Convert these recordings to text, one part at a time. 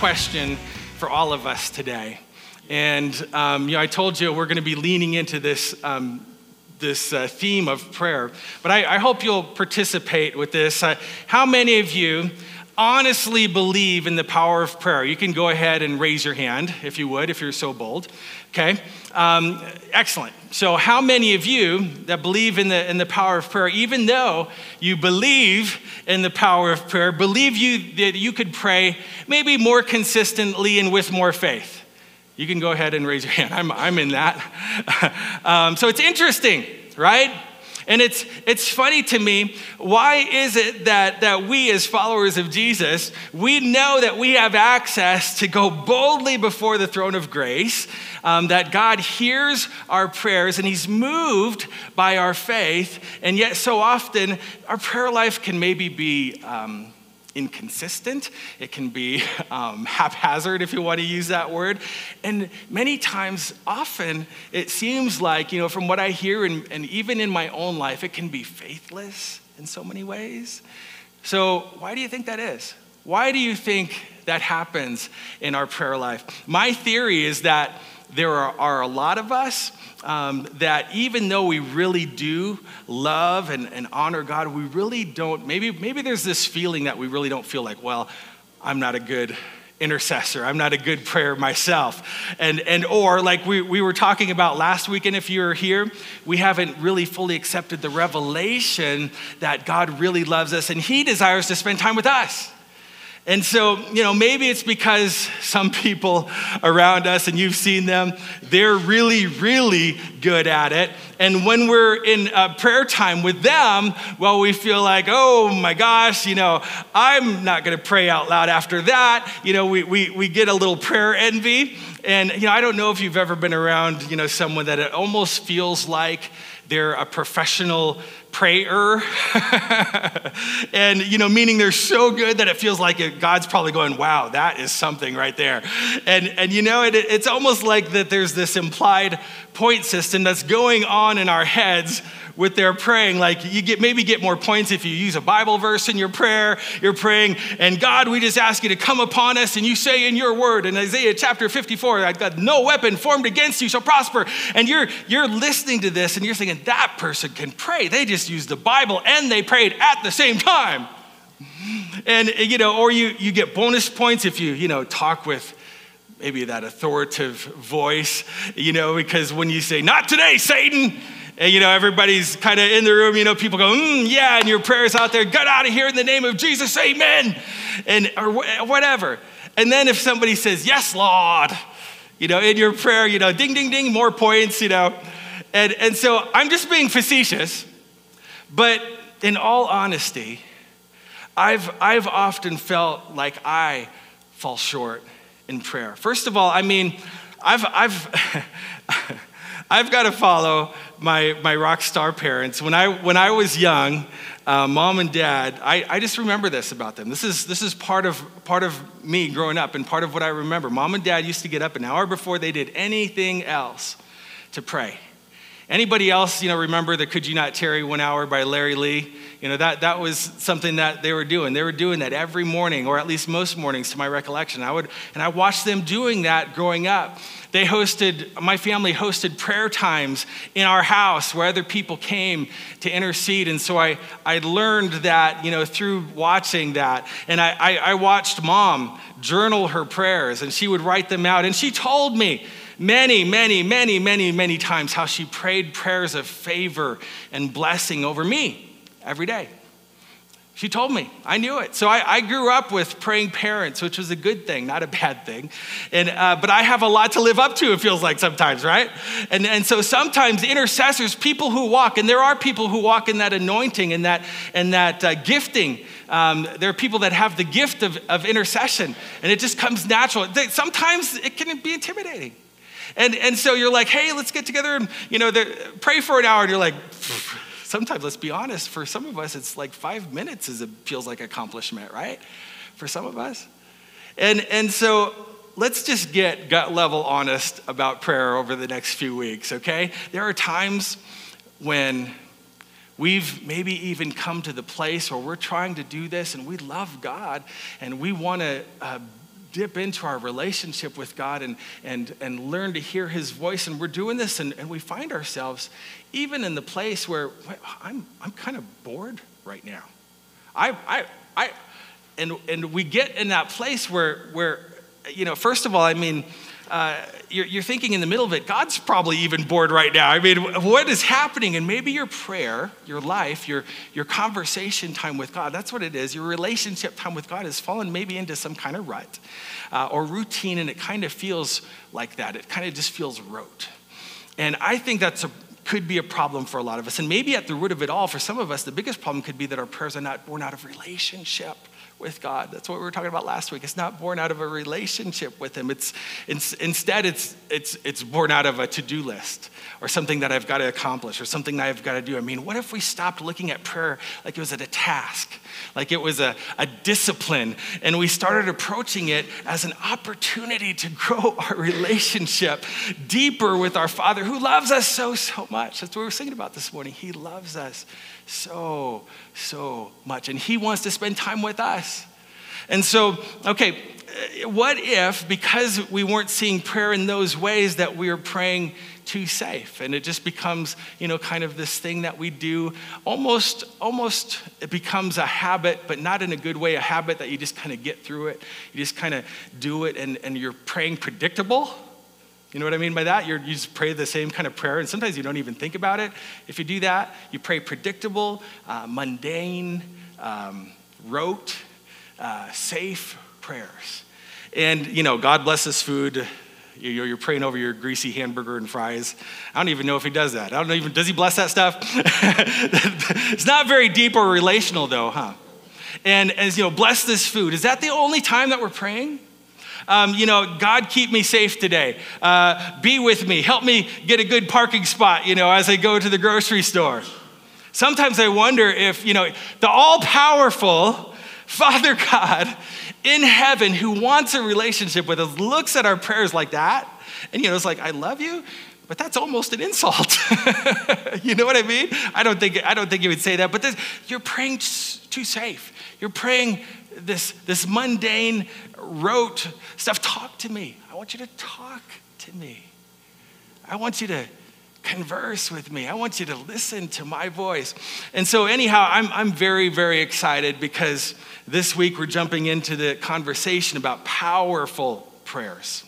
question for all of us today. And um, you know, I told you we're going to be leaning into this, um, this uh, theme of prayer. But I, I, hope you'll participate with this. Uh, how many of you honestly believe in the power of prayer? You can go ahead and raise your hand if you would, if you're so bold. Okay? Um, excellent. So, how many of you that believe in the, in the power of prayer, even though you believe in the power of prayer, believe you that you could pray maybe more consistently and with more faith? You can go ahead and raise your hand. I'm, I'm in that. um, so, it's interesting, right? And it's, it's funny to me, why is it that, that we, as followers of Jesus, we know that we have access to go boldly before the throne of grace, um, that God hears our prayers and He's moved by our faith, and yet so often our prayer life can maybe be. Um, inconsistent. It can be um, haphazard, if you want to use that word. And many times, often, it seems like, you know, from what I hear, and, and even in my own life, it can be faithless in so many ways. So, why do you think that is? Why do you think that happens in our prayer life? My theory is that there are, are a lot of us um, that even though we really do love and, and honor God, we really don't, maybe, maybe there's this feeling that we really don't feel like, well, I'm not a good intercessor. I'm not a good prayer myself. And, and or like we, we were talking about last weekend, if you were here, we haven't really fully accepted the revelation that God really loves us and he desires to spend time with us. And so, you know, maybe it's because some people around us, and you've seen them, they're really, really good at it. And when we're in prayer time with them, well, we feel like, oh my gosh, you know, I'm not going to pray out loud after that. You know, we, we, we get a little prayer envy. And, you know, I don't know if you've ever been around, you know, someone that it almost feels like they're a professional prayer. and, you know, meaning they're so good that it feels like God's probably going, wow, that is something right there. And, and you know, it, it's almost like that there's this implied point system that's going on in our heads with their praying. Like you get maybe get more points if you use a Bible verse in your prayer. You're praying, and God, we just ask you to come upon us, and you say in your word in Isaiah chapter 54, that got no weapon formed against you shall prosper. And you're you're listening to this, and you're thinking that person can pray. They just used the Bible and they prayed at the same time. And you know, or you you get bonus points if you you know talk with maybe that authoritative voice, you know, because when you say, Not today, Satan, and, you know, everybody's kind of in the room, you know, people go, mm, yeah, and your prayers out there, get out of here in the name of Jesus, amen, and or whatever. And then if somebody says, yes, Lord, you know, in your prayer, you know, ding, ding, ding, more points, you know. And, and so I'm just being facetious, but in all honesty, I've, I've often felt like I fall short in prayer. First of all, I mean, I've, I've, I've got to follow my, my rock star parents. When I, when I was young, uh, mom and dad, I, I just remember this about them. This is, this is part, of, part of me growing up and part of what I remember. Mom and dad used to get up an hour before they did anything else to pray. Anybody else, you know, remember the Could You Not Tarry One Hour by Larry Lee? You know, that, that was something that they were doing. They were doing that every morning, or at least most mornings to my recollection. I would, and I watched them doing that growing up. They hosted, my family hosted prayer times in our house where other people came to intercede. And so I, I learned that, you know, through watching that. And I, I, I watched mom journal her prayers and she would write them out. And she told me, many, many, many, many, many times how she prayed prayers of favor and blessing over me every day. She told me. I knew it. So I, I, grew up with praying parents, which was a good thing, not a bad thing. And, uh, but I have a lot to live up to, it feels like sometimes, right? And, and so sometimes intercessors, people who walk, and there are people who walk in that anointing and that, and that uh, gifting. Um, there are people that have the gift of, of intercession, and it just comes natural. Sometimes it can be intimidating. And, and so you're like, hey, let's get together and, you know, pray for an hour. And you're like, sometimes, let's be honest, for some of us, it's like five minutes is a, feels like accomplishment, right? For some of us. And, and so let's just get gut level honest about prayer over the next few weeks, okay? There are times when we've maybe even come to the place where we're trying to do this and we love God and we want to uh, dip into our relationship with God and, and, and learn to hear his voice. And we're doing this, and, and we find ourselves even in the place where I'm, I'm kind of bored right now. I, I, I, and, and we get in that place where, where, you know, first of all, I mean, uh, you're, you're thinking in the middle of it, God's probably even bored right now. I mean, what is happening? And maybe your prayer, your life, your, your conversation time with God, that's what it is. Your relationship time with God has fallen maybe into some kind of rut uh, or routine, and it kind of feels like that. It kind of just feels rote. And I think that's a could be a problem for a lot of us. And maybe at the root of it all, for some of us, the biggest problem could be that our prayers are not born out of relationship with God. That's what we were talking about last week. It's not born out of a relationship with Him. It's, it's instead it's it's it's born out of a to-do list or something that I've got to accomplish or something that I've got to do. I mean, what if we stopped looking at prayer like it was a task, like it was a, a discipline, and we started approaching it as an opportunity to grow our relationship deeper with our Father who loves us so, so much. That's what we were singing about this morning. He loves us so, so much. And He wants to spend time with us. And so, okay, what if because we weren't seeing prayer in those ways that we are praying too safe and it just becomes you know kind of this thing that we do almost almost it becomes a habit but not in a good way a habit that you just kind of get through it you just kind of do it and, and you're praying predictable you know what I mean by that? You're, you just pray the same kind of prayer, and sometimes you don't even think about it. If you do that, you pray predictable, uh, mundane, um, rote, uh, safe prayers. And, you know, God bless this food. You're praying over your greasy hamburger and fries. I don't even know if he does that. I don't even, does he bless that stuff? it's not very deep or relational, though, huh? And as you know, bless this food. Is that the only time that we're praying? Um, you know, God, keep me safe today. Uh, be with me. Help me get a good parking spot, you know, as I go to the grocery store. Sometimes I wonder if, you know, the all powerful Father God in heaven who wants a relationship with us looks at our prayers like that. And, you know, it's like, I love you, but that's almost an insult. you know what I mean? I don't think, I don't think you would say that, but this, you're praying too safe. You're praying this, this mundane, rote stuff. Talk to me. I want you to talk to me. I want you to converse with me. I want you to listen to my voice. And so, anyhow, I'm, I'm very, very excited because this week we're jumping into the conversation about powerful prayers.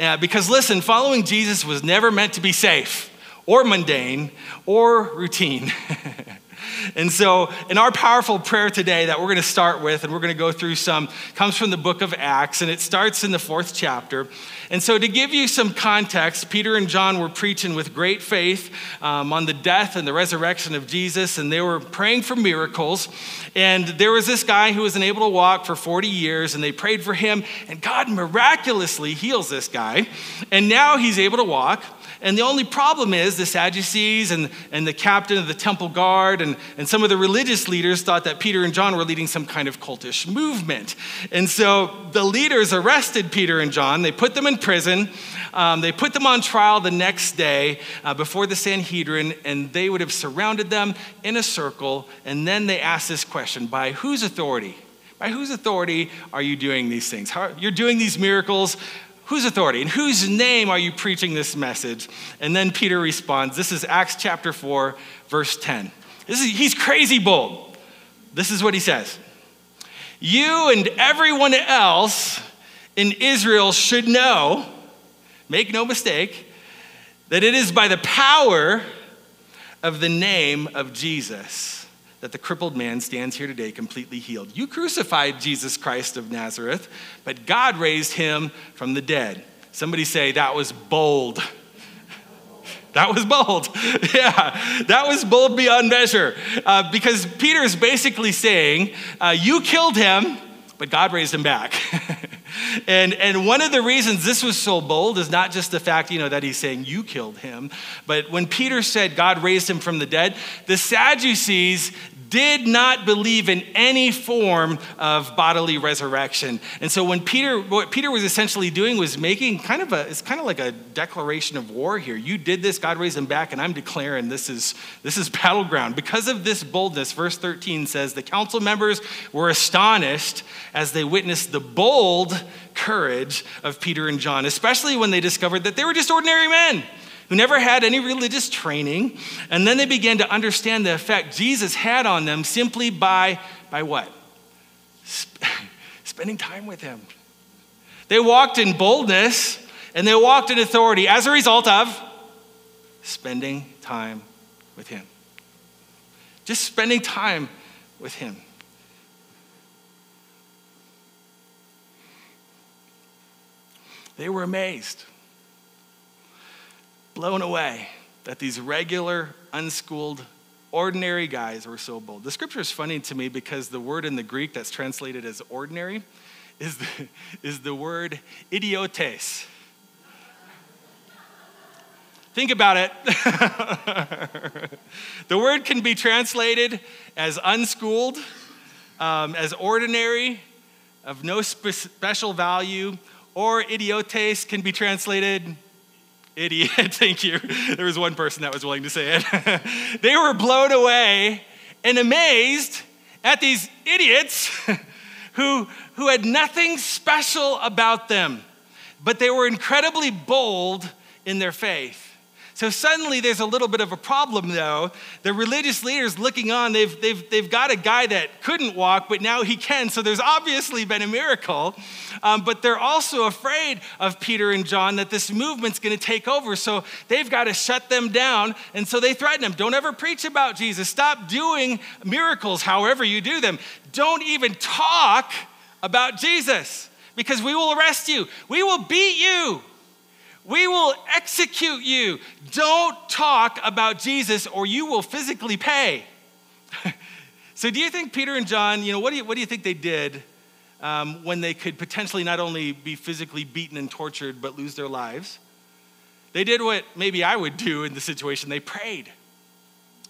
Uh, because listen, following Jesus was never meant to be safe or mundane or routine. And so, in our powerful prayer today that we're going to start with, and we're going to go through some, comes from the book of Acts, and it starts in the fourth chapter. And so, to give you some context, Peter and John were preaching with great faith um, on the death and the resurrection of Jesus, and they were praying for miracles. And there was this guy who was unable to walk for 40 years, and they prayed for him, and God miraculously heals this guy. And now he's able to walk. And the only problem is the Sadducees and, and the captain of the temple guard and, and some of the religious leaders thought that Peter and John were leading some kind of cultish movement. And so the leaders arrested Peter and John. They put them in prison. Um, they put them on trial the next day uh, before the Sanhedrin, and they would have surrounded them in a circle. And then they asked this question by whose authority? By whose authority are you doing these things? How, you're doing these miracles whose authority? In whose name are you preaching this message? And then Peter responds. This is Acts chapter 4, verse 10. This is, he's crazy bold. This is what he says You and everyone else in Israel should know, make no mistake, that it is by the power of the name of Jesus that the crippled man stands here today completely healed. You crucified Jesus Christ of Nazareth, but God raised him from the dead. Somebody say, that was bold. That was bold. yeah, that was bold beyond measure. Uh, because Peter's basically saying, uh, You killed him, but God raised him back. and, and one of the reasons this was so bold is not just the fact, you know, that he's saying you killed him, but when Peter said God raised him from the dead, the Sadducees did not believe in any form of bodily resurrection. And so when Peter, what Peter was essentially doing was making kind of a, it's kind of like a declaration of war here. You did this, God raised him back, and I'm declaring this is, this is battleground. Because of this boldness, verse 13 says, the council members were astonished as they witnessed the bold courage of Peter and John, especially when they discovered that they were just ordinary men who never had any religious training. And then they began to understand the effect Jesus had on them simply by, by what? Sp- spending time with him. They walked in boldness and they walked in authority as a result of spending time with him. Just spending time with him. They were amazed blown away that these regular, unschooled, ordinary guys were so bold. The scripture is funny to me because the word in the Greek that's translated as ordinary is the, is the word idiotes. Think about it. the word can be translated as unschooled, um, as ordinary, of no spe- special value, or idiotes can be translated idiot. Thank you. There was one person that was willing to say it. they were blown away and amazed at these idiots who, who had nothing special about them, but they were incredibly bold in their faith. So suddenly there's a little bit of a problem though. The religious leaders looking on, they've, they've, they've got a guy that couldn't walk, but now he can. So there's obviously been a miracle. Um, but they're also afraid of Peter and John that this movement's going to take over. So they've got to shut them down. And so they threaten them don't ever preach about Jesus. Stop doing miracles, however you do them. Don't even talk about Jesus because we will arrest you, we will beat you. We will execute you. Don't talk about Jesus or you will physically pay. so, do you think Peter and John, you know, what do you, what do you think they did um, when they could potentially not only be physically beaten and tortured, but lose their lives? They did what maybe I would do in the situation. They prayed.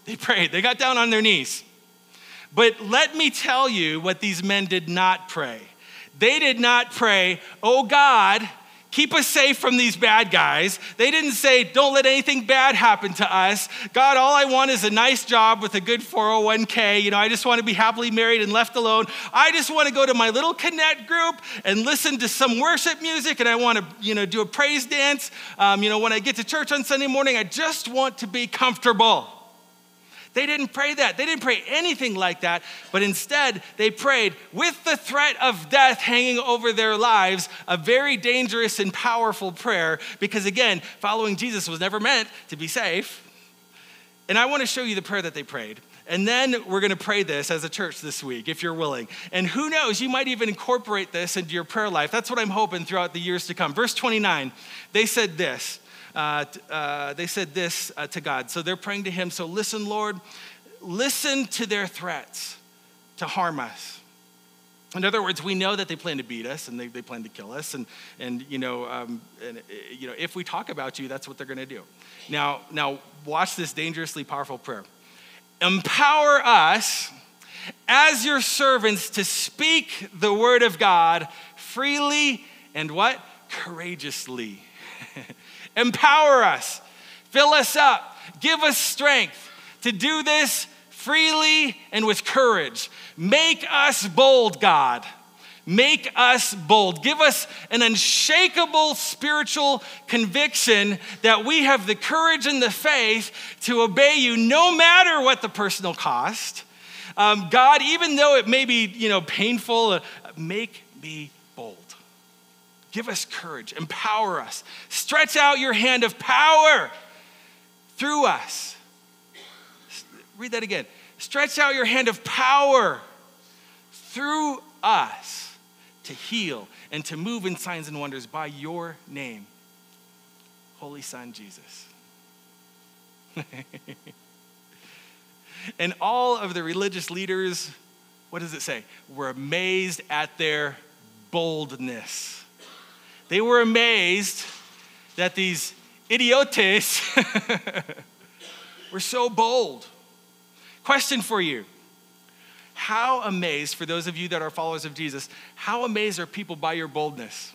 They prayed. They got down on their knees. But let me tell you what these men did not pray. They did not pray, Oh God, Keep us safe from these bad guys. They didn't say, don't let anything bad happen to us. God, all I want is a nice job with a good 401k. You know, I just want to be happily married and left alone. I just want to go to my little connect group and listen to some worship music and I want to, you know, do a praise dance. Um, you know, when I get to church on Sunday morning, I just want to be comfortable. They didn't pray that. They didn't pray anything like that, but instead they prayed with the threat of death hanging over their lives, a very dangerous and powerful prayer because, again, following Jesus was never meant to be safe. And I want to show you the prayer that they prayed. And then we're going to pray this as a church this week, if you're willing. And who knows, you might even incorporate this into your prayer life. That's what I'm hoping throughout the years to come. Verse 29, they said this uh, uh, they said this uh, to God. So they're praying to Him. So listen, Lord, listen to their threats to harm us. In other words, we know that they plan to beat us and they, they plan to kill us. And, and, you know, um, and, you know, if we talk about you, that's what they're going to do. Now, now, watch this dangerously powerful prayer. Empower us as your servants to speak the word of God freely and what? Courageously. Empower us, fill us up, give us strength to do this freely and with courage. Make us bold, God. Make us bold. Give us an unshakable spiritual conviction that we have the courage and the faith to obey you no matter what the personal cost. Um, God, even though it may be you know, painful, uh, make me Give us courage, empower us, stretch out your hand of power through us. Read that again. Stretch out your hand of power through us to heal and to move in signs and wonders by your name, Holy Son Jesus. and all of the religious leaders, what does it say? Were amazed at their boldness. They were amazed that these idiotes were so bold. Question for you how amazed, for those of you that are followers of Jesus, how amazed are people by your boldness?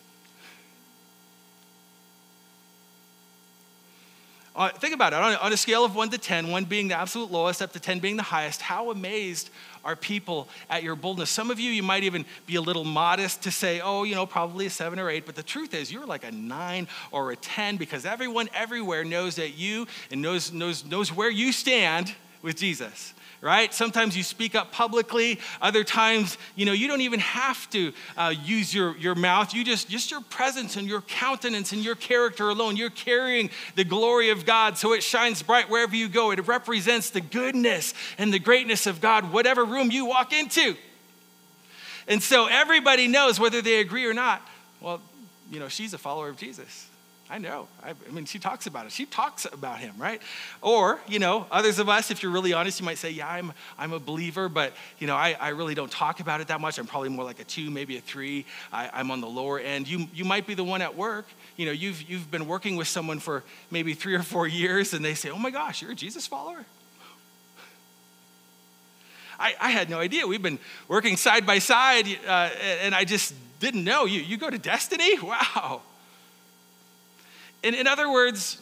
Uh, think about it. On a, on a, scale of one to 10, one being the absolute lowest, up to 10 being the highest, how amazed are people at your boldness? Some of you, you might even be a little modest to say, oh, you know, probably a seven or eight. But the truth is, you're like a nine or a 10 because everyone everywhere knows that you and knows, knows, knows where you stand with Jesus right? Sometimes you speak up publicly. Other times, you know, you don't even have to uh, use your, your mouth. You just, just your presence and your countenance and your character alone. You're carrying the glory of God so it shines bright wherever you go. It represents the goodness and the greatness of God, whatever room you walk into. And so everybody knows whether they agree or not. Well, you know, she's a follower of Jesus. I know. I, I, mean, she talks about it. She talks about him, right? Or, you know, others of us, if you're really honest, you might say, yeah, I'm, I'm a believer, but, you know, I, I really don't talk about it that much. I'm probably more like a two, maybe a three. I, I'm on the lower end. You, you might be the one at work. You know, you've, you've been working with someone for maybe three or four years, and they say, oh my gosh, you're a Jesus follower? I, I had no idea. We've been working side by side, uh, and I just didn't know. You, you go to Destiny? Wow. In other words,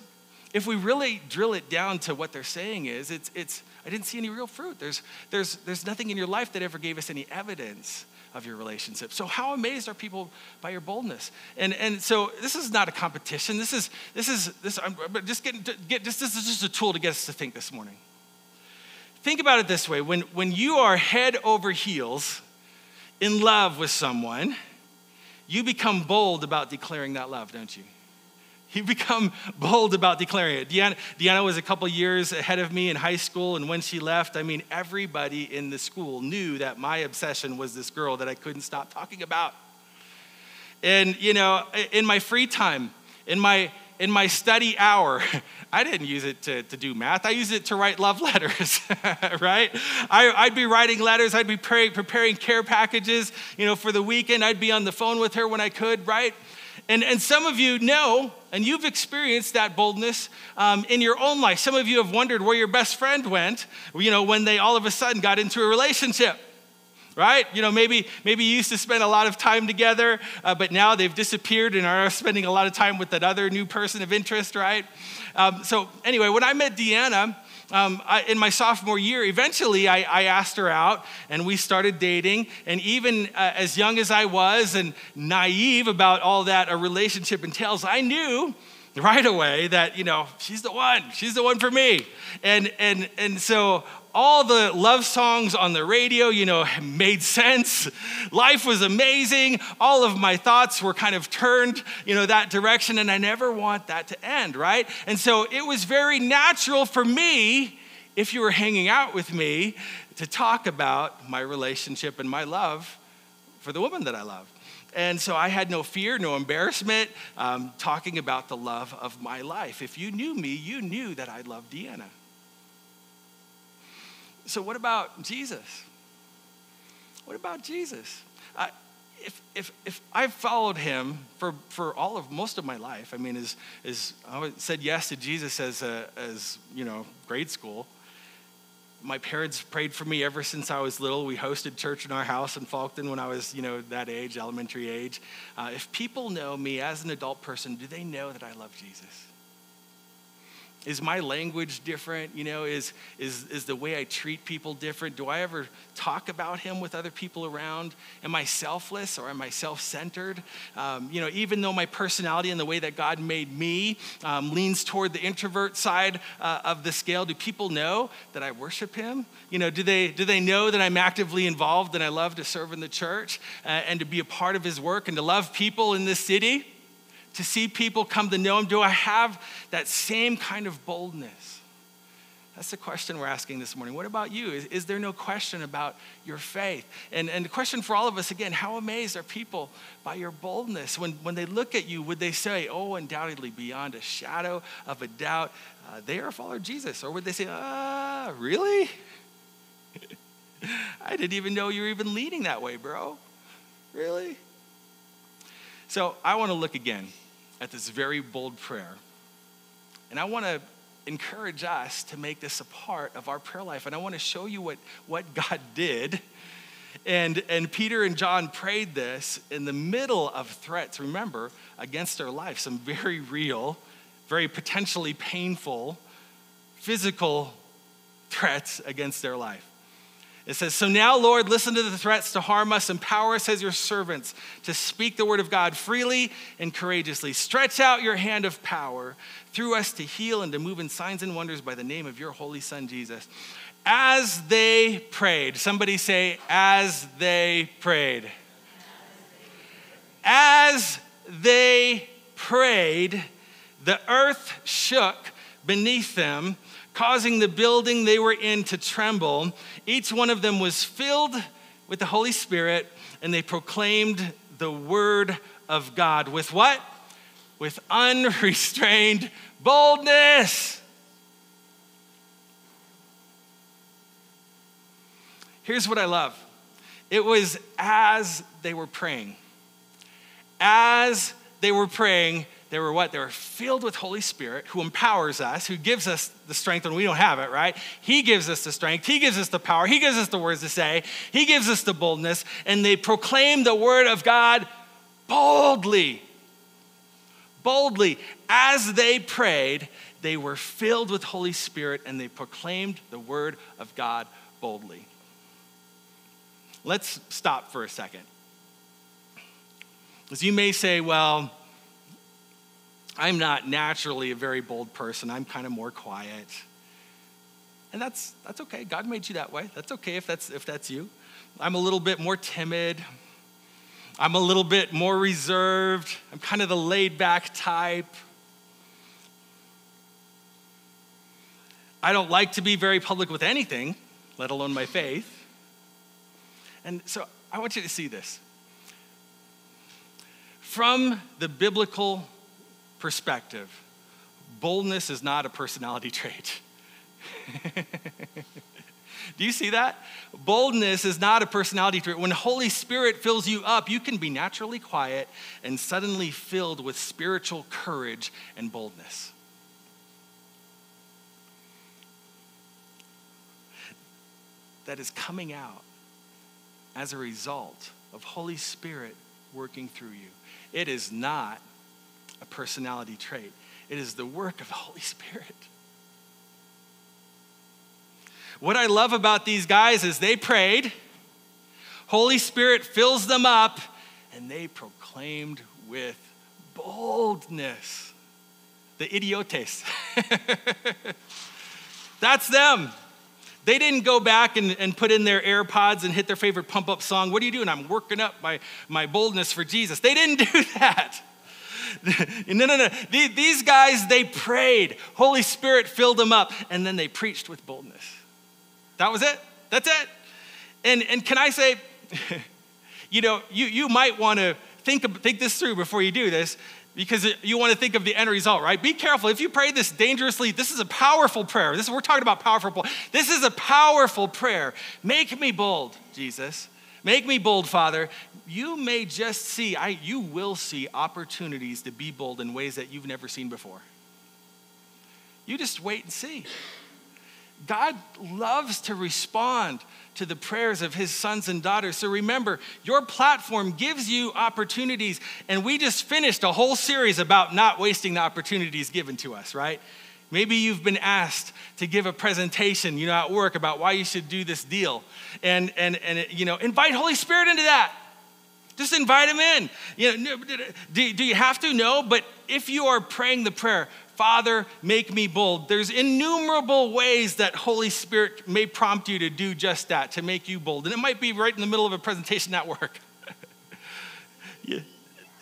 if we really drill it down to what they're saying is, it's, it's I didn't see any real fruit. There's, there's, there's nothing in your life that ever gave us any evidence of your relationship. So how amazed are people by your boldness? And, and so this is not a competition. This is, this is, this, I'm just getting, get, this is just a tool to get us to think this morning. Think about it this way. When, when you are head over heels in love with someone, you become bold about declaring that love, don't you? You become bold about declaring it. Deanna, Deanna was a couple years ahead of me in high school, and when she left, I mean, everybody in the school knew that my obsession was this girl that I couldn't stop talking about. And, you know, in my free time, in my in my study hour, I didn't use it to, to do math. I used it to write love letters, right? I, would be writing letters. I'd be preparing care packages, you know, for the weekend. I'd be on the phone with her when I could, right? And, and some of you know, and you've experienced that boldness um, in your own life. Some of you have wondered where your best friend went, you know, when they all of a sudden got into a relationship right? You know, maybe maybe you used to spend a lot of time together, uh, but now they've disappeared and are spending a lot of time with that other new person of interest, right? Um, so anyway, when I met Deanna, um, I, in my sophomore year, eventually I, I, asked her out and we started dating. And even uh, as young as I was and naive about all that a relationship entails, I knew right away that, you know, she's the one, she's the one for me. And, and, and so all the love songs on the radio, you know, made sense. Life was amazing. All of my thoughts were kind of turned, you know, that direction, and I never want that to end, right? And so it was very natural for me, if you were hanging out with me, to talk about my relationship and my love for the woman that I love. And so I had no fear, no embarrassment, um, talking about the love of my life. If you knew me, you knew that I loved Deanna. So, what about Jesus? What about Jesus? Uh, if, if, if I've followed him for, for all of most of my life, I mean, as, as I said yes to Jesus as, a, as you know, grade school. My parents prayed for me ever since I was little. We hosted church in our house in Faulkton when I was, you know, that age, elementary age. Uh, if people know me as an adult person, do they know that I love Jesus? Is my language different? You know, is, is, is the way I treat people different? Do I ever talk about him with other people around? Am I selfless or am I self centered? Um, you know, even though my personality and the way that God made me um, leans toward the introvert side uh, of the scale, do people know that I worship him? You know, do they, do they know that I'm actively involved and I love to serve in the church uh, and to be a part of his work and to love people in this city? To see people come to know him? Do I have that same kind of boldness? That's the question we're asking this morning. What about you? Is, is, there no question about your faith? And, and the question for all of us again how amazed are people by your boldness? When, when they look at you, would they say, oh, undoubtedly, beyond a shadow of a doubt, uh, they are a follower of Jesus? Or would they say, ah, really? I didn't even know you were even leading that way, bro. Really? So I want to look again at this very bold prayer. And I want to encourage us to make this a part of our prayer life. And I want to show you what, what God did And, and Peter and John prayed this in the middle of threats, remember, against their life, some very real, very potentially painful physical threats against their life. It says, So now, Lord, listen to the threats to harm us. Empower us as your servants to speak the word of God freely and courageously. Stretch out your hand of power through us to heal and to move in signs and wonders by the name of your holy Son, Jesus. As they prayed, somebody say, As they prayed. As they prayed, the earth shook beneath them causing the building they were in to tremble. Each one of them was filled with the Holy Spirit, and they proclaimed the word of God with what? With unrestrained boldness. Here's what I love it was as they were praying. As they were praying, they were what? They were filled with Holy Spirit who empowers us, who gives us the strength when we don't have it, right? He gives us the strength. He gives us the power. He gives us the words to say. He gives us the boldness. And they proclaim the word of God boldly. Boldly. As they prayed, they were filled with Holy Spirit and they proclaimed the word of God boldly. Let's stop for a second. As you may say, well, I'm not naturally a very bold person. I'm kind of more quiet. And that's, that's okay. God made you that way. That's okay if that's, if that's you. I'm a little bit more timid. I'm a little bit more reserved. I'm kind of the laid back type. I don't like to be very public with anything, let alone my faith. And so I want you to see this. From the biblical perspective, boldness is not a personality trait. Do you see that? Boldness is not a personality trait. When Holy Spirit fills you up, you can be naturally quiet and suddenly filled with spiritual courage and boldness. That is coming out as a result of Holy Spirit working through you. It is not a personality trait, it is the work of the Holy Spirit. What I love about these guys is they prayed, Holy Spirit fills them up, and they proclaimed with boldness. The idiotes. That's them. They didn't go back and, and put in their AirPods and hit their favorite pump up song. What are you doing? I'm working up my, my boldness for Jesus. They didn't do that. no, no, no. These guys, they prayed. Holy Spirit filled them up, and then they preached with boldness. That was it. That's it. And, and can I say, you know, you, you might want to think, think this through before you do this because you want to think of the end result, right? Be careful. If you pray this dangerously, this is a powerful prayer. This we're talking about powerful. This is a powerful prayer. Make me bold, Jesus. Make me bold, Father. You may just see, I, you will see opportunities to be bold in ways that you've never seen before. You just wait and see. God loves to respond to the prayers of his sons and daughters. So remember, your platform gives you opportunities, and we just finished a whole series about not wasting the opportunities given to us, right? Maybe you've been asked to give a presentation, you know, at work about why you should do this deal. And, and, and you know, invite Holy Spirit into that. Just invite him in. You know, do, do you have to? No, but if you are praying the prayer, Father, make me bold, there's innumerable ways that Holy Spirit may prompt you to do just that, to make you bold. And it might be right in the middle of a presentation at work. yeah.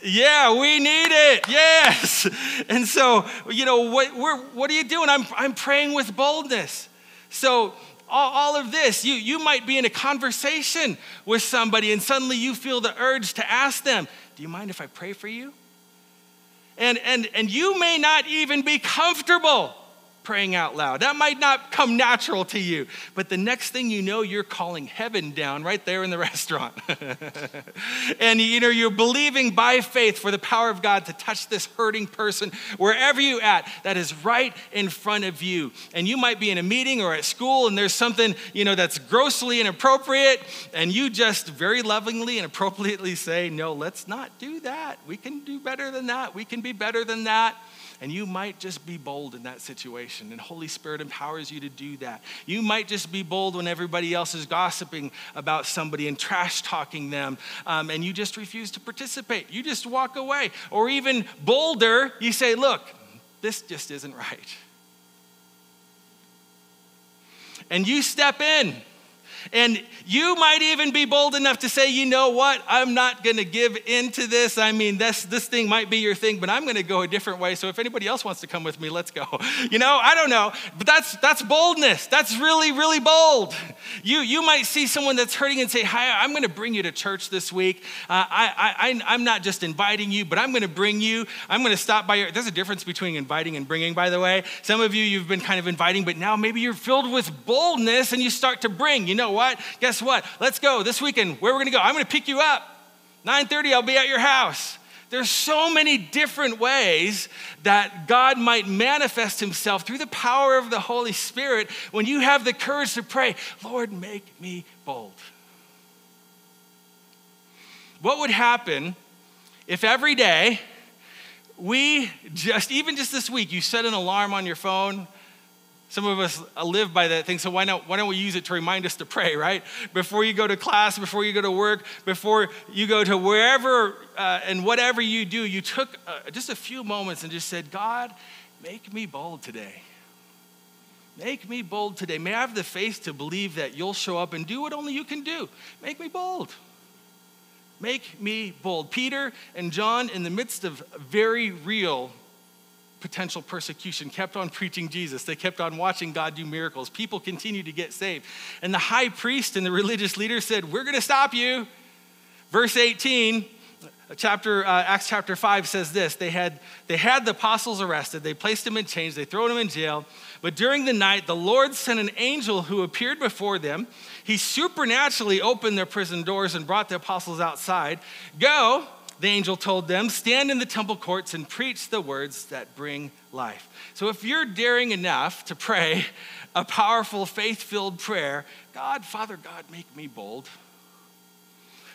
Yeah, we need it. Yes. And so, you know, what, what are you doing? I'm, I'm praying with boldness. So, all, all of this, you, you might be in a conversation with somebody and suddenly you feel the urge to ask them, Do you mind if I pray for you? And, and, and you may not even be comfortable praying out loud. That might not come natural to you, but the next thing you know, you're calling heaven down right there in the restaurant. and you know, you're believing by faith for the power of God to touch this hurting person wherever you at that is right in front of you. And you might be in a meeting or at school and there's something, you know, that's grossly inappropriate and you just very lovingly and appropriately say, "No, let's not do that. We can do better than that. We can be better than that." And you might just be bold in that situation, and Holy Spirit empowers you to do that. You might just be bold when everybody else is gossiping about somebody and trash talking them, um, and you just refuse to participate. You just walk away. Or even bolder, you say, Look, this just isn't right. And you step in and you might even be bold enough to say, you know what, I'm not going to give into this. I mean, this, this thing might be your thing, but I'm going to go a different way. So if anybody else wants to come with me, let's go. You know, I don't know, but that's, that's boldness. That's really, really bold. You, you might see someone that's hurting and say, hi, I'm going to bring you to church this week. Uh, I, I, I'm not just inviting you, but I'm going to bring you. I'm going to stop by your, there's a difference between inviting and bringing, by the way. Some of you, you've been kind of inviting, but now maybe you're filled with boldness and you start to bring. You know, know what? Guess what? Let's go this weekend. Where we're going to go? I'm to pick you up. 9:30 I'll be at your house. There's so many different ways that God might manifest himself through the power of the Holy Spirit when you have the courage to pray, Lord, make me bold. What would happen if every day we just, even just this week, you set an alarm on your phone some of us live by that thing, so why, not, why don't we use it to remind us to pray, right? Before you go to class, before you go to work, before you go to wherever uh, and whatever you do, you took uh, just a few moments and just said, God, make me bold today. Make me bold today. May I have the faith to believe that you'll show up and do what only you can do. Make me bold. Make me bold. Peter and John, in the midst of very real potential persecution, kept on preaching Jesus. They kept on watching God do miracles. People continued to get saved. And the high priest and the religious leaders said, We're going to stop you. Verse 18, chapter, uh, Acts chapter 5 says this they had, they had the apostles arrested, they placed them in chains, they thrown them in jail. But during the night, the Lord sent an angel who appeared before them. He supernaturally opened their prison doors and brought the apostles outside. Go, the angel told them, Stand in the temple courts and preach the words that bring life. So if you're daring enough to pray a powerful, faith filled prayer, God, Father God, make me bold.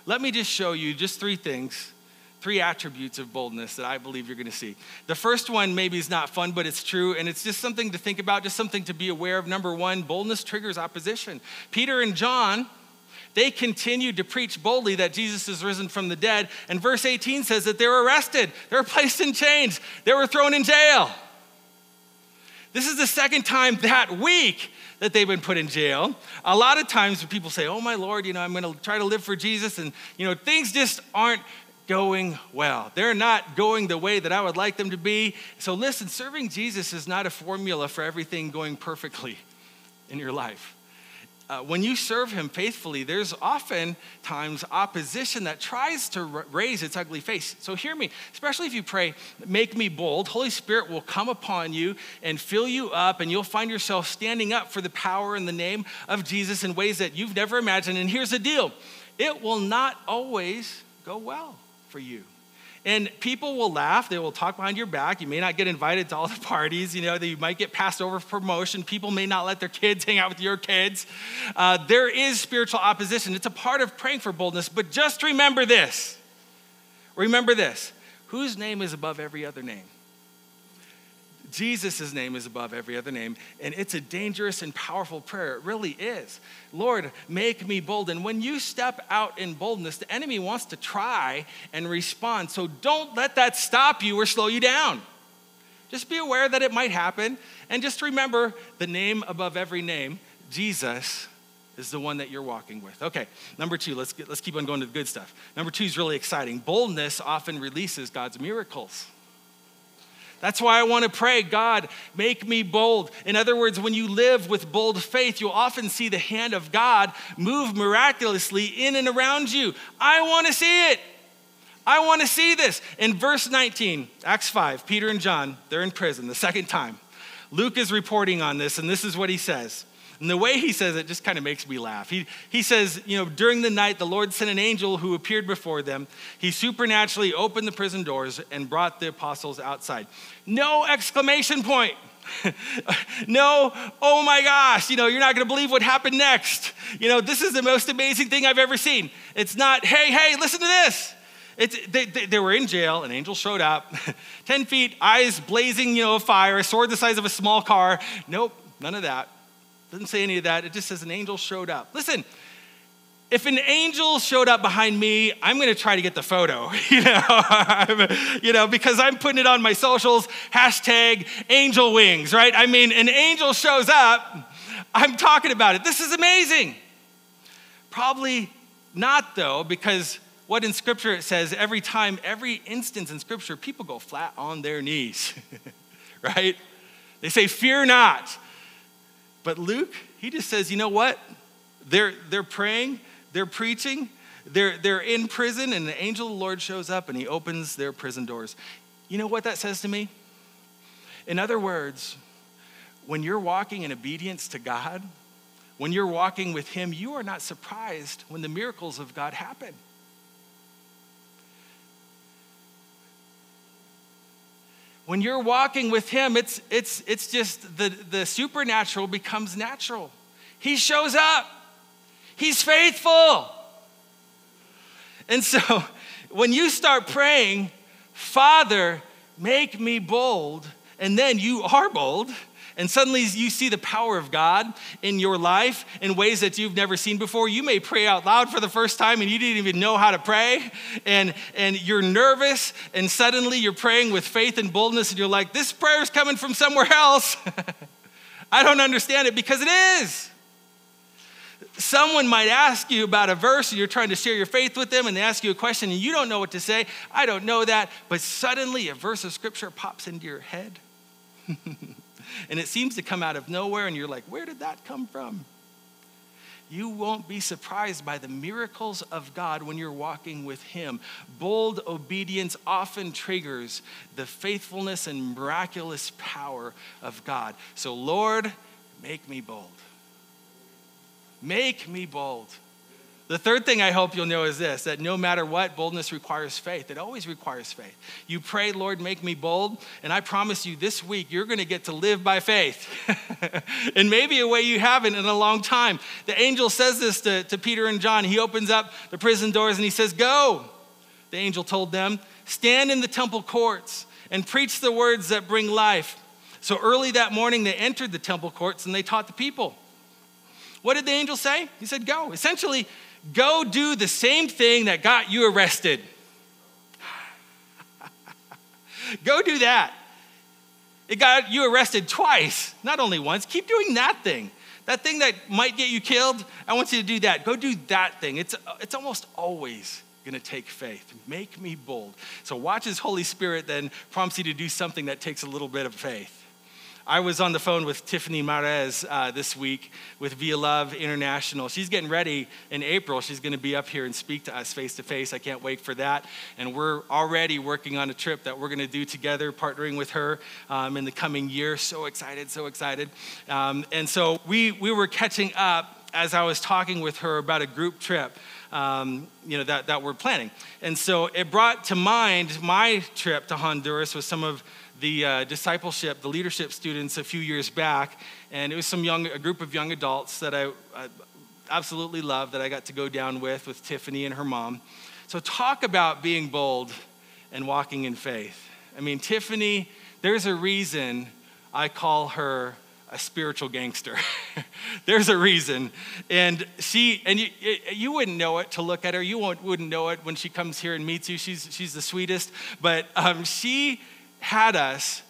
Let me just show you just three things, three attributes of boldness that I believe you're going to see. The first one maybe is not fun, but it's true, and it's just something to think about, just something to be aware of. Number one, boldness triggers opposition. Peter and John they continued to preach boldly that Jesus is risen from the dead. And verse 18 says that they were arrested, they were placed in chains, they were thrown in jail. This is the second time that week that they've been put in jail. A lot of times when people say, Oh my Lord, you know, I'm going to try to live for Jesus, and, you know, things just aren't going well. They're not going the way that I would like them to be. So listen, serving Jesus is not a formula for everything going perfectly in your life uh, when you serve him faithfully, there's often times opposition that tries to r- raise its ugly face. So hear me, especially if you pray, make me bold. Holy Spirit will come upon you and fill you up, and you'll find yourself standing up for the power and the name of Jesus in ways that you've never imagined. And here's the deal it will not always go well for you. And people will laugh. They will talk behind your back. You may not get invited to all the parties. You know, you might get passed over for promotion. People may not let their kids hang out with your kids. Uh, there is spiritual opposition. It's a part of praying for boldness. But just remember this. Remember this. Whose name is above every other name? Jesus' name is above every other name, and it's a dangerous and powerful prayer. It really is. Lord, make me bold. And when you step out in boldness, the enemy wants to try and respond. So don't let that stop you or slow you down. Just be aware that it might happen, and just remember the name above every name, Jesus is the one that you're walking with. Okay, number two, let's, get, let's keep on going to the good stuff. Number two is really exciting. Boldness often releases God's miracles. That's why I want to pray, God, make me bold. In other words, when you live with bold faith, you'll often see the hand of God move miraculously in and around you. I want to see it. I want to see this. In verse 19, Acts 5, Peter and John, they're in prison the second time. Luke is reporting on this, and this is what he says. And the way he says it just kind of makes me laugh. He, he says, you know, during the night, the Lord sent an angel who appeared before them. He supernaturally opened the prison doors and brought the apostles outside. No exclamation point. no, oh my gosh, you know, you're not going to believe what happened next. You know, this is the most amazing thing I've ever seen. It's not, hey, hey, listen to this. It's, they, they, they, were in jail, an angel showed up, 10 feet, eyes blazing, you know, a fire, a sword the size of a small car. Nope, none of that. Doesn't say any of that. It just says an angel showed up. Listen, if an angel showed up behind me, I'm going to try to get the photo, you know, you know, because I'm putting it on my socials, hashtag angel wings, right? I mean, an angel shows up, I'm talking about it. This is amazing. Probably not, though, because what in Scripture it says every time, every instance in Scripture, people go flat on their knees, right? They say, Fear not. But Luke, he just says, You know what? They're, they're praying, they're preaching, they're, they're in prison, and the angel of the Lord shows up and he opens their prison doors. You know what that says to me? In other words, when you're walking in obedience to God, when you're walking with Him, you are not surprised when the miracles of God happen. When you're walking with him, it's, it's, it's just the, the supernatural becomes natural. He shows up, he's faithful. And so when you start praying, Father, make me bold, and then you are bold, and suddenly you see the power of God in your life in ways that you've never seen before. You may pray out loud for the first time and you didn't even know how to pray, and, and you're nervous, and suddenly you're praying with faith and boldness, and you're like, This prayer is coming from somewhere else. I don't understand it because it is. Someone might ask you about a verse, and you're trying to share your faith with them, and they ask you a question, and you don't know what to say. I don't know that, but suddenly a verse of scripture pops into your head. and it seems to come out of nowhere, and you're like, where did that come from? You won't be surprised by the miracles of God when you're walking with Him. Bold obedience often triggers the faithfulness and miraculous power of God. So, Lord, make me bold. Make me bold. The third thing I hope you'll know is this that no matter what, boldness requires faith. It always requires faith. You pray, Lord, make me bold, and I promise you this week you're going to get to live by faith. and maybe a way you haven't in a long time. The angel says this to, to Peter and John. He opens up the prison doors and he says, Go. The angel told them, Stand in the temple courts and preach the words that bring life. So early that morning, they entered the temple courts and they taught the people. What did the angel say? He said, Go. Essentially, Go do the same thing that got you arrested. Go do that. It got you arrested twice, not only once. Keep doing that thing. That thing that might get you killed, I want you to do that. Go do that thing. It's, it's almost always going to take faith. Make me bold. So watch as Holy Spirit then prompts you to do something that takes a little bit of faith. I was on the phone with Tiffany Marez uh, this week with Via Love International. She's getting ready in April. She's going to be up here and speak to us face to face. I can't wait for that. And we're already working on a trip that we're going to do together, partnering with her um, in the coming year. So excited, so excited. Um, and so we, we were catching up as I was talking with her about a group trip. Um, you know that, that we're planning and so it brought to mind my trip to honduras with some of the uh, discipleship, the leadership students a few years back, and it was some young, a group of young adults that I, I absolutely love that I got to go down with, with Tiffany and her mom. So, talk about being bold and walking in faith. I mean, Tiffany, there's a reason I call her a spiritual gangster. There's a reason. And she, and you, you wouldn't know it to look at her. You wouldn't know it when she comes here and meets you. She's, she's the sweetest. But um, she had us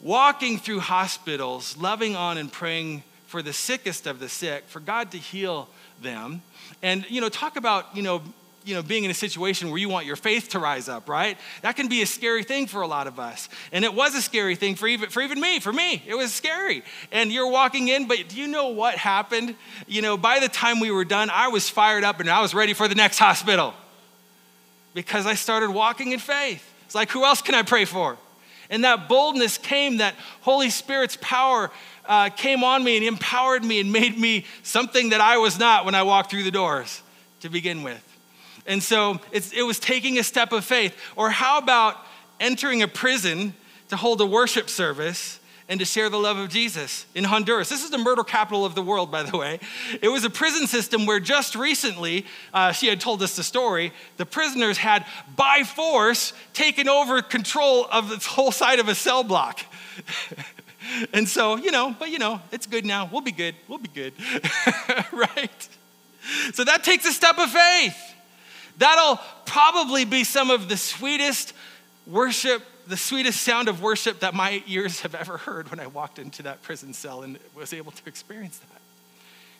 walking through hospitals, loving on and praying for the sickest of the sick, for God to heal them. And, you know, talk about, you know, you know, being in a situation where you want your faith to rise up, right? That can be a scary thing for a lot of us. And it was a scary thing for even, for even me, for me. It was scary. And you're walking in, but do you know what happened? You know, by the time we were done, I was fired up and I was ready for the next hospital because I started walking in faith. It's like, who else can I pray for? And that boldness came, that Holy Spirit's power uh, came on me and empowered me and made me something that I was not when I walked through the doors to begin with. And so it was taking a step of faith. Or how about entering a prison to hold a worship service and to share the love of Jesus in Honduras. This is the murder capital of the world, by the way. It was a prison system where just recently, uh, she had told us the story, the prisoners had by force taken over control of the whole side of a cell block. and so, you know, but you know, it's good now. We'll be good. We'll be good. right? So that takes a step of faith. That'll probably be some of the sweetest worship the sweetest sound of worship that my ears have ever heard when I walked into that prison cell and was able to experience that.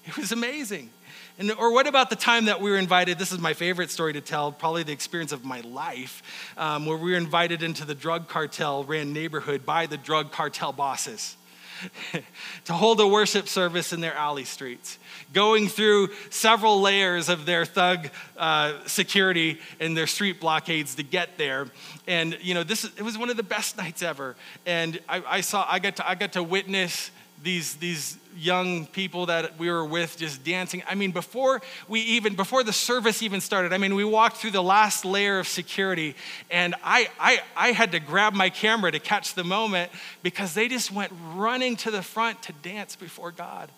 It was amazing. And, or what about the time that we were invited? This is my favorite story to tell, probably the experience of my life, um, where we were invited into the drug cartel ran neighborhood by the drug cartel bosses. to hold a worship service in their alley streets, going through several layers of their thug uh, security and their street blockades to get there. And you know, this it was one of the best nights ever. And I, I saw I got to I got to witness these, these young people that we were with just dancing. I mean, before we even, before the service even started, I mean, we walked through the last layer of security and I, I, I had to grab my camera to catch the moment because they just went running to the front to dance before God.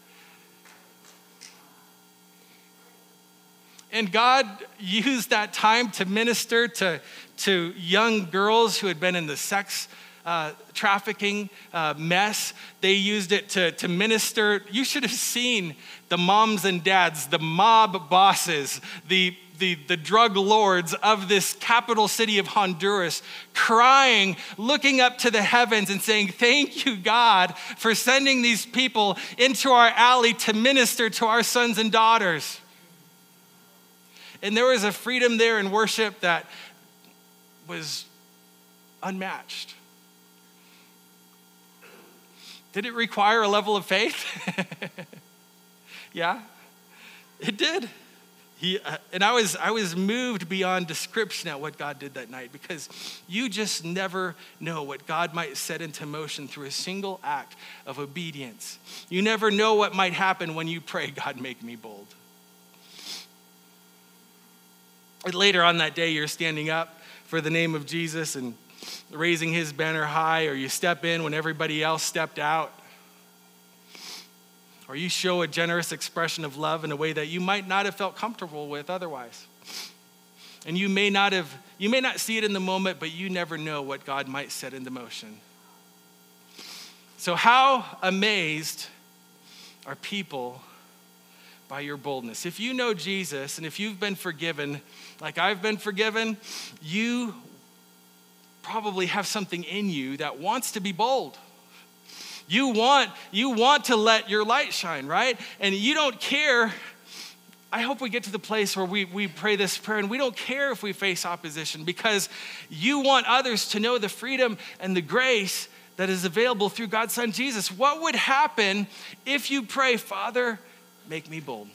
And God used that time to minister to, to young girls who had been in the sex uh, trafficking uh, mess. They used it to, to minister. You should have seen the moms and dads, the mob bosses, the the, the drug lords of this capital city of Honduras crying, looking up to the heavens and saying, Thank you, God, for sending these people into our alley to minister to our sons and daughters. And there was a freedom there in worship that was unmatched. Did it require a level of faith? yeah, it did. He, uh, and I was, I was moved beyond description at what God did that night because you just never know what God might set into motion through a single act of obedience. You never know what might happen when you pray, God, make me bold. Later on that day, you're standing up for the name of Jesus and raising his banner high, or you step in when everybody else stepped out, or you show a generous expression of love in a way that you might not have felt comfortable with otherwise. And you may not have, you may not see it in the moment, but you never know what God might set into motion. So, how amazed are people by your boldness? If you know Jesus and if you've been forgiven, like I've been forgiven, you probably have something in you that wants to be bold. You want, you want to let your light shine, right? And you don't care. I hope we get to the place where we, we pray this prayer and we don't care if we face opposition because you want others to know the freedom and the grace that is available through God's Son Jesus. What would happen if you pray, Father, make me bold?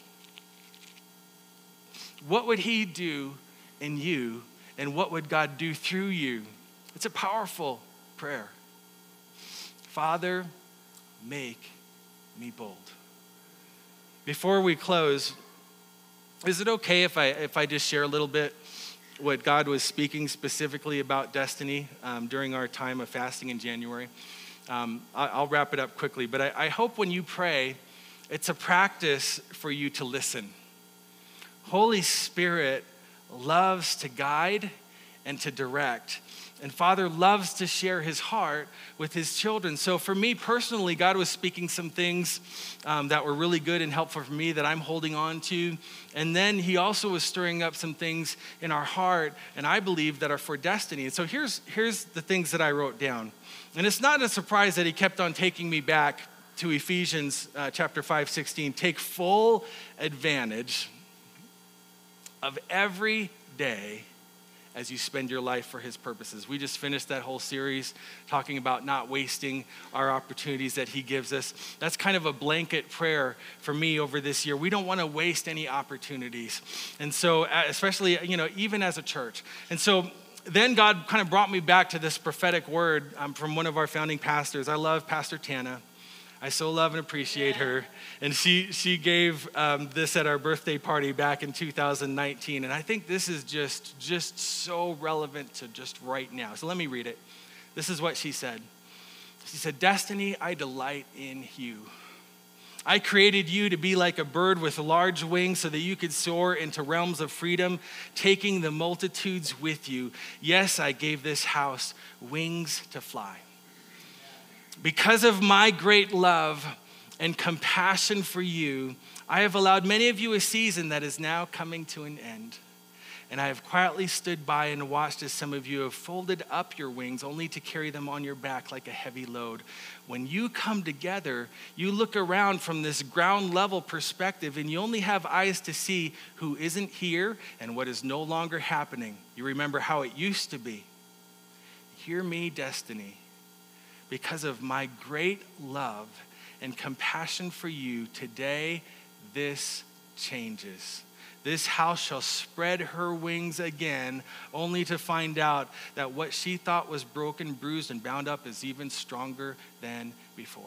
What would He do in you and what would God do through you? It's a powerful prayer. Father, make me bold. Before we close, is it okay if I, if I just share a little bit what God was speaking specifically about destiny um, during our time of fasting in January? Um, I'll wrap it up quickly, but I, I hope when you pray, it's a practice for you to listen. Holy Spirit loves to guide and to direct. And Father loves to share his heart with his children. So, for me personally, God was speaking some things um, that were really good and helpful for me that I'm holding on to. And then he also was stirring up some things in our heart, and I believe that are for destiny. And so, here's, here's the things that I wrote down. And it's not a surprise that he kept on taking me back to Ephesians uh, chapter 5, 16. Take full advantage of every day as you spend your life for His purposes. We just finished that whole series talking about not wasting our opportunities that He gives us. That's kind of a blanket prayer for me over this year. We don't want to waste any opportunities. And so, especially, you know, even as a church. And so, then God kind of brought me back to this prophetic word um, from one of our founding pastors. I love Pastor Tana. I so love and appreciate her. And she, she gave um, this at our birthday party back in 2019. And I think this is just, just so relevant to just right now. So let me read it. This is what she said. She said, Destiny, I delight in you. I created you to be like a bird with large wings so that you could soar into realms of freedom, taking the multitudes with you. Yes, I gave this house wings to fly. Because of my great love and compassion for you, I have allowed many of you a season that is now coming to an end. And I have quietly stood by and watched as some of you have folded up your wings only to carry them on your back like a heavy load. When you come together, you look around from this ground level perspective and you only have eyes to see who isn't here and what is no longer happening. You remember how it used to be. Hear me, destiny. Because of my great love and compassion for you, today this changes. This house shall spread her wings again, only to find out that what she thought was broken, bruised, and bound up is even stronger than before.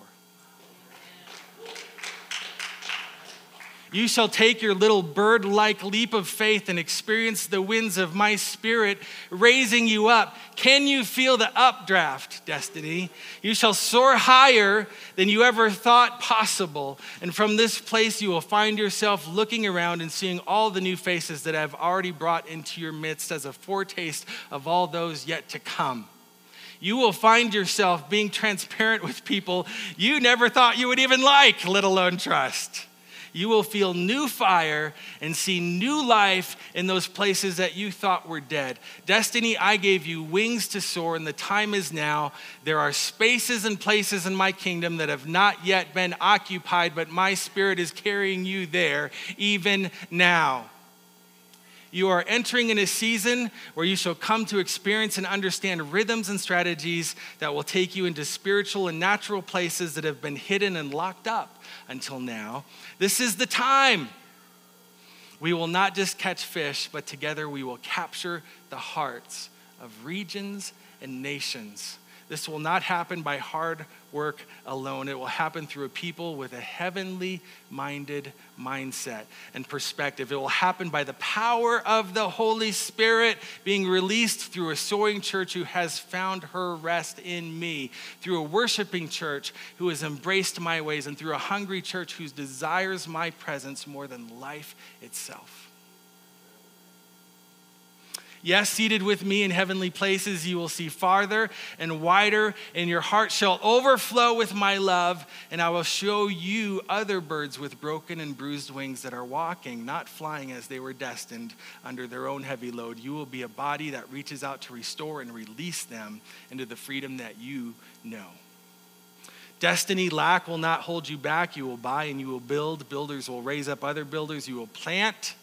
You shall take your little bird like leap of faith and experience the winds of my spirit raising you up. Can you feel the updraft, destiny? You shall soar higher than you ever thought possible. And from this place, you will find yourself looking around and seeing all the new faces that I've already brought into your midst as a foretaste of all those yet to come you will find yourself being transparent with people you never thought you would even like, let alone trust you will feel new fire and see new life in those places that you thought were dead. Destiny, I gave you wings to soar, and the time is now. There are spaces and places in my kingdom that have not yet been occupied, but my spirit is carrying you there even now. You are entering in a season where you shall come to experience and understand rhythms and strategies that will take you into spiritual and natural places that have been hidden and locked up until now. This is the time. We will not just catch fish, but together we will capture the hearts of regions and nations. This will not happen by hard work alone. It will happen through a people with a heavenly minded mindset and perspective. It will happen by the power of the Holy Spirit being released through a soaring church who has found her rest in me, through a worshiping church who has embraced my ways, and through a hungry church who desires my presence more than life itself. Yes, seated with me in heavenly places, you will see farther and wider, and your heart shall overflow with my love, and I will show you other birds with broken and bruised wings that are walking, not flying as they were destined under their own heavy load. You will be a body that reaches out to restore and release them into the freedom that you know. Destiny lack will not hold you back. You will buy and you will build. Builders will raise up other builders. You will plant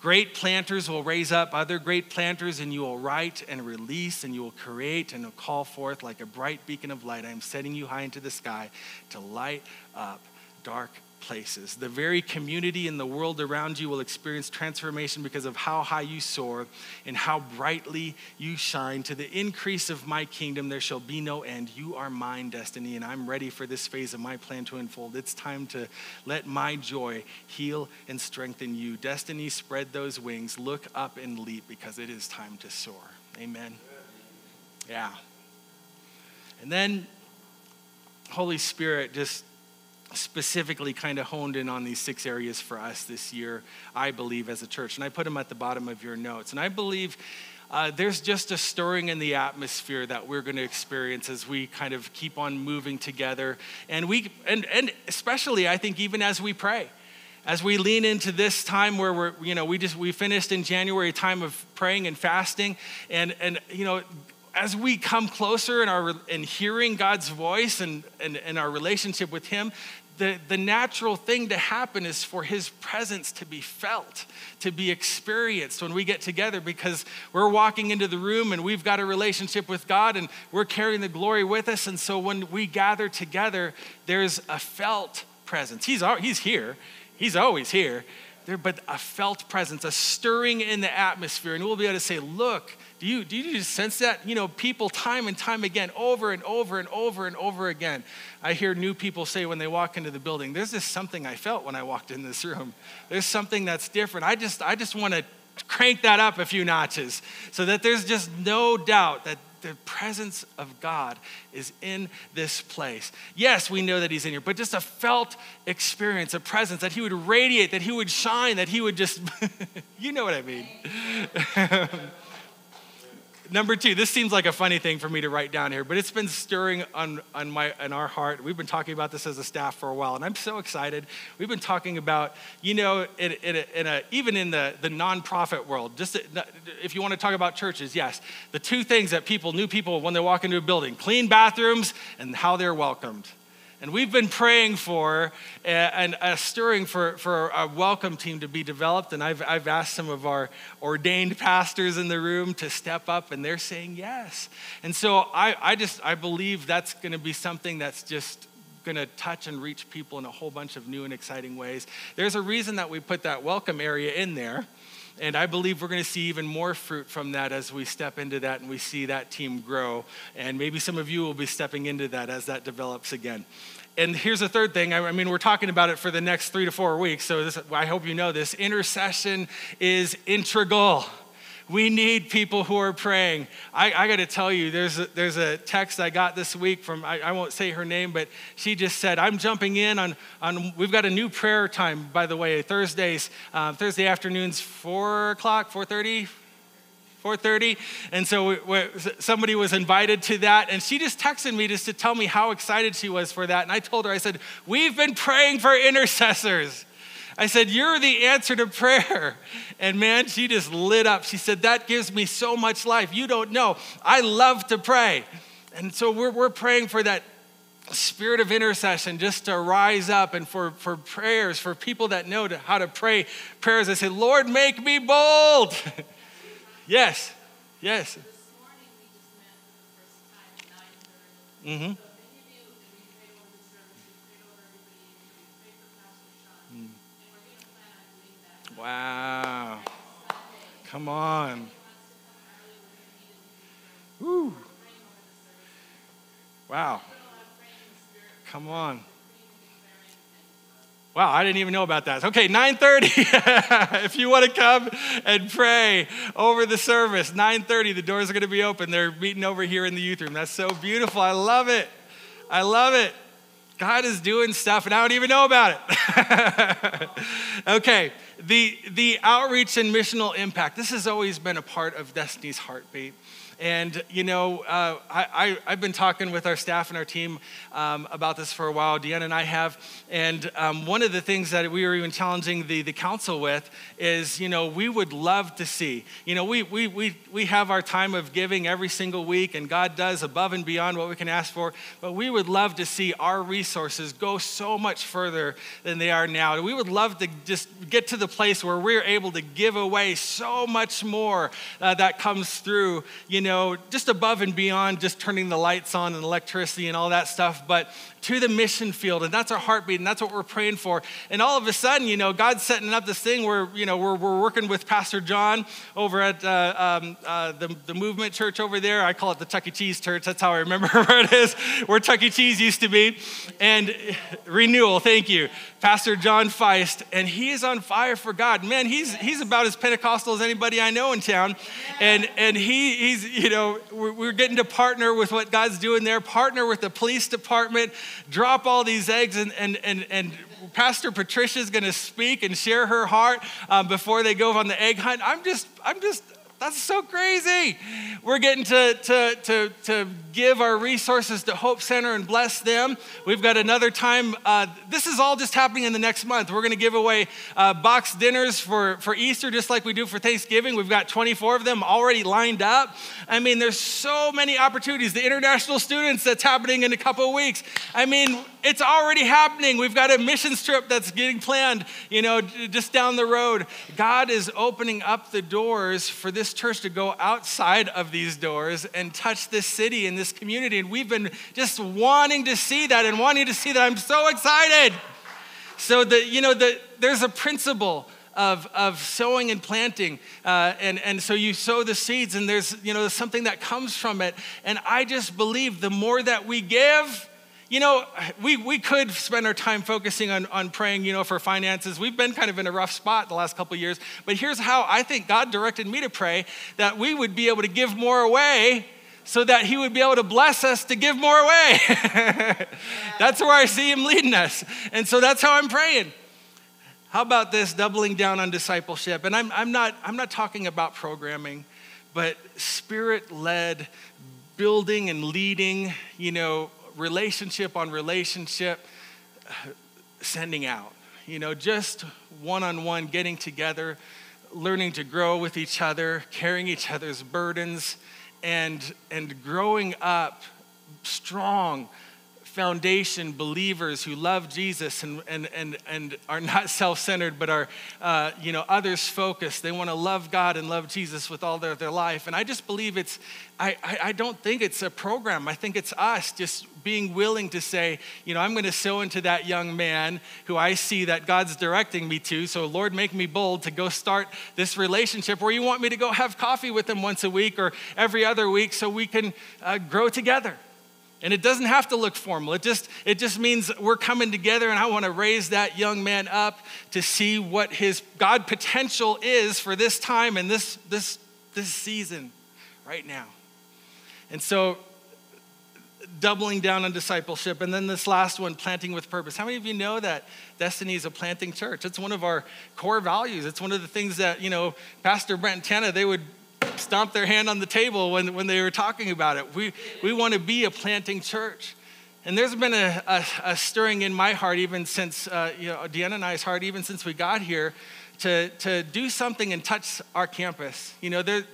Great planters will raise up other great planters, and you will write and release, and you will create and call forth like a bright beacon of light. I am setting you high into the sky to light up dark places. The very community and the world around you will experience transformation because of how high you soar and how brightly you shine. To the increase of my kingdom, there shall be no end. You are mine, destiny, and I'm ready for this phase of my plan to unfold. It's time to let my joy heal and strengthen you. Destiny, spread those wings, look up and leap because it is time to soar. Amen. Yeah. And then, Holy Spirit, just specifically kind of honed in on these six areas for us this year, I believe, as a church. And I put them at the bottom of your notes. And I believe uh, there's just a stirring in the atmosphere that we're going to experience as we kind of keep on moving together. And we, and, and especially, I think, even as we pray. As we lean into this time where we're, you know, we just, we finished in January a time of praying and fasting. And, and you know, as we come closer in our in hearing God's voice and, and, and our relationship with Him, the, the natural thing to happen is for his presence to be felt, to be experienced when we get together because we're walking into the room and we've got a relationship with God and we're carrying the glory with us. And so when we gather together, there's a felt presence. He's, he's here, he's always here, there, but a felt presence, a stirring in the atmosphere. And we'll be able to say, look, do you, do you just sense that? You know, people time and time again, over and over and over and over again. I hear new people say when they walk into the building, there's just something I felt when I walked in this room. There's something that's different. I just, I just want to crank that up a few notches so that there's just no doubt that the presence of God is in this place. Yes, we know that He's in here, but just a felt experience, a presence, that He would radiate, that He would shine, that He would just, you know what I mean. Number two, this seems like a funny thing for me to write down here, but it's been stirring on, on, my, on our heart. We've been talking about this as a staff for a while, and I'm so excited. We've been talking about, you know, in, in, a, in a, even in the, the nonprofit world, just if you want to talk about churches, yes, the two things that people, new people, when they walk into a building clean bathrooms and how they're welcomed. And we've been praying for and uh, stirring for, for a welcome team to be developed. And I've, I've asked some of our ordained pastors in the room to step up, and they're saying yes. And so I, I just, I believe that's going to be something that's just going to touch and reach people in a whole bunch of new and exciting ways. There's a reason that we put that welcome area in there. And I believe we're going to see even more fruit from that as we step into that and we see that team grow. And maybe some of you will be stepping into that as that develops again. And here's the third thing. I mean, we're talking about it for the next three to four weeks. So this, I hope you know this. Intercession is integral. We need people who are praying. I, I got to tell you, there's a, there's a text I got this week from, I, I, won't say her name, but she just said, I'm jumping in on, on we've got a new prayer time, by the way, Thursdays, uh, Thursday afternoons, 4 o'clock, 4.30, 4.30 and so we, we, somebody was invited to that and she just texted me just to tell me how excited she was for that and i told her i said we've been praying for intercessors I said, You're the answer to prayer. And man, she just lit up. She said, That gives me so much life. You don't know. I love to pray. And so we're, we're praying for that spirit of intercession just to rise up and for, for prayers, for people that know to, how to pray prayers. I said, Lord, make me bold. yes, yes. Mm-hmm. Wow. Come on. Woo. Wow. Come on. Wow, I didn't even know about that. Okay, 9:30. if you want to come and pray over the service, 9:30, the doors are going to be open. They're meeting over here in the youth room. That's so beautiful. I love it. I love it. God is doing stuff and I don't even know about it. okay, the, the outreach and missional impact. This has always been a part of Destiny's heartbeat. And, you know, uh, I, I, have been talking with our staff and our team um, about this for a while. Deanna and I have. And um, one of the things that we were even challenging the, the council with is, you know, we would love to see, you know, we, we, we, we have our time of giving every single week, and God does above and beyond what we can ask for. But we would love to see our resources go so much further than they are now. We would love to just get to the place where we're able to give away so much more uh, that comes through, you know know, just above and beyond just turning the lights on and electricity and all that stuff, but to the mission field. And that's our heartbeat, and that's what we're praying for. And all of a sudden, you know, God's setting up this thing where, you know, we're, we're working with Pastor John over at uh, um, uh, the, the movement church over there. I call it the Chuck E. Cheese church. That's how I remember where it is, where Chuck E. Cheese used to be. And renewal, thank you. Pastor John Feist, and he is on fire for God. Man, he's, he's about as Pentecostal as anybody I know in town. And, and he, he's, you know, we're, we're getting to partner with what God's doing there, partner with the police department, drop all these eggs, and, and, and, and Pastor Patricia is going to speak and share her heart um, before they go on the egg hunt. I'm just, I'm just, that's so crazy. We're getting to, to, to, to give our resources to Hope Center and bless them. We've got another time. Uh, this is all just happening in the next month. We're going to give away uh, box dinners for, for Easter, just like we do for Thanksgiving. We've got 24 of them already lined up. I mean, there's so many opportunities. The international students that's happening in a couple of weeks. I mean, it's already happening. We've got a missions trip that's getting planned, you know, just down the road. God is opening up the doors for this church to go outside of these doors and touch this city and this community. And we've been just wanting to see that and wanting to see that. I'm so excited. So that, you know, the, there's a principle of, of sowing and planting. Uh, and, and so you sow the seeds, and there's you know something that comes from it. And I just believe the more that we give, you know, we, we could spend our time focusing on, on praying, you know, for finances. We've been kind of in a rough spot the last couple years. But here's how I think God directed me to pray that we would be able to give more away so that he would be able to bless us to give more away. that's where I see him leading us. And so that's how I'm praying. How about this doubling down on discipleship? And I'm, I'm, not, I'm not talking about programming, but spirit led building and leading, you know, relationship on relationship, sending out. You know, just one on one, getting together, learning to grow with each other, carrying each other's burdens, and, and growing up strong foundation believers who love Jesus and, and, and, and are not self centered, but are uh, you know, others focused. They want to love God and love Jesus with all their, their life. And I just believe it's, I, I, I don't think it's a program. I think it's us just being willing to say, you know, I'm going to sow into that young man who I see that God's directing me to. So, Lord, make me bold to go start this relationship where you want me to go have coffee with him once a week or every other week so we can uh, grow together. And it doesn't have to look formal. It just, it just means we're coming together, and I want to raise that young man up to see what his God potential is for this time and this, this, this season right now. And so, doubling down on discipleship. And then this last one, planting with purpose. How many of you know that Destiny is a planting church? It's one of our core values. It's one of the things that, you know, Pastor Brent and Tana, they would stomp their hand on the table when, when they were talking about it. We, we want to be a planting church. And there's been a, a, a stirring in my heart, even since, uh, you know, Deanna and I's heart, even since we got here, to, to do something and touch our campus. You know, the,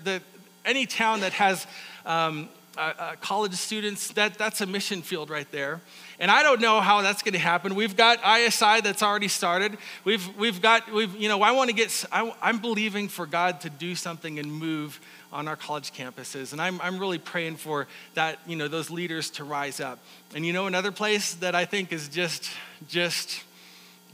any town that has um, uh, uh, college students, that, that's a mission field right there. And I don't know how that's going to happen. We've got ISI that's already started. We've, we've got, we've, you know, I want to get, I, I'm believing for God to do something and move on our college campuses. And I'm, I'm really praying for that, you know, those leaders to rise up. And you know, another place that I think is just, just,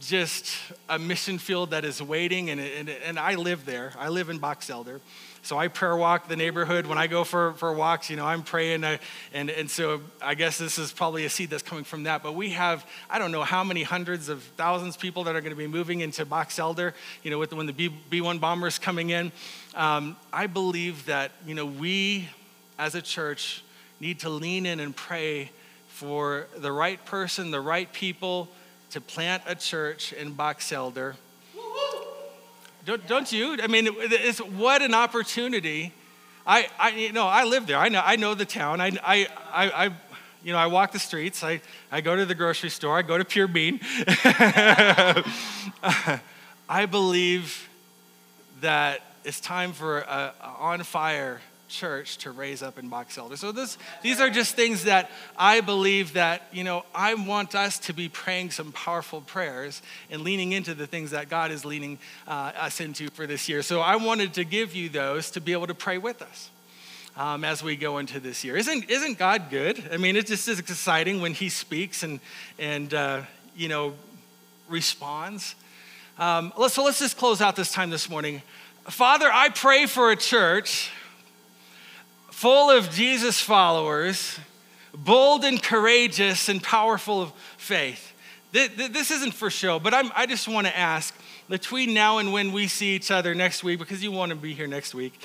just a mission field that is waiting, and, and, and I live there. I live in Box Elder. So I prayer walk the neighborhood when I go for, for walks. You know, I'm praying. Uh, and, and so I guess this is probably a seed that's coming from that. But we have, I don't know how many hundreds of thousands of people that are going to be moving into Box Elder, you know, with when the B, B1 bombers coming in. Um, I believe that, you know, we as a church need to lean in and pray for the right person, the right people to plant a church in Box Elder don't, don't you? I mean, it's, what an opportunity. I, I, you know, I live there. I know, I know the town. I, I, I, I you know, I walk the streets. I, I go to the grocery store. I go to Pure Bean. I believe that it's time for a, a on fire church to raise up in Box Elder. So this, these are just things that I believe that, you know, I want us to be praying some powerful prayers and leaning into the things that God is leading uh, us into for this year. So I wanted to give you those to be able to pray with us. Um, as we go into this year. Isn't, isn't God good? I mean, it just is exciting when He speaks and, and uh, you know, responds. Um, so let's just close out this time this morning. Father, I pray for a church full of Jesus followers, bold and courageous and powerful of faith. This isn't for show, but I'm, i just want to ask between now and when we see each other next week, because you want to be here next week,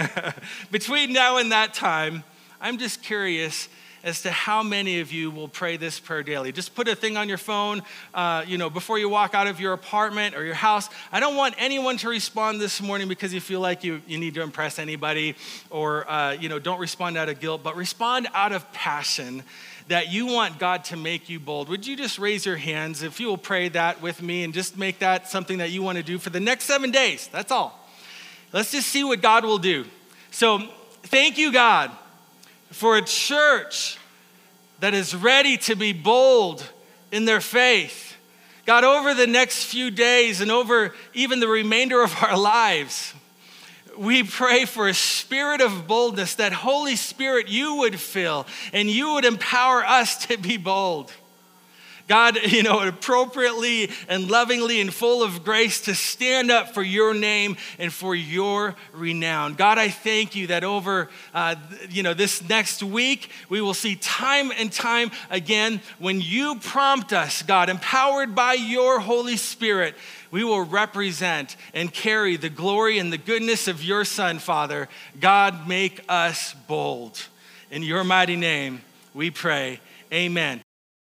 between now and that time, I'm just curious as to how many of you will pray this prayer daily. Just put a thing on your phone, uh, you know, before you walk out of your apartment or your house. I don't want anyone to respond this morning because you feel like you, you need to impress anybody or, uh, you know, don't respond out of guilt, but respond out of passion that you want God to make you bold. Would you just raise your hands if you will pray that with me and just make that something that you want to do for the next seven days? That's all. Let's just see what God will do. So, thank you, God for a church that is ready to be bold in their faith. God, over the next few days and over even the remainder of our lives, we pray for a spirit of boldness that Holy Spirit you would fill and you would empower us to be bold. God, you know, appropriately and lovingly and full of grace to stand up for your name and for your renown. God, I thank you that over, uh, you know, this next week, we will see time and time again when you prompt us, God, empowered by your Holy Spirit, we will represent and carry the glory and the goodness of your Son, Father. God, make us bold. In your mighty name, we pray. Amen.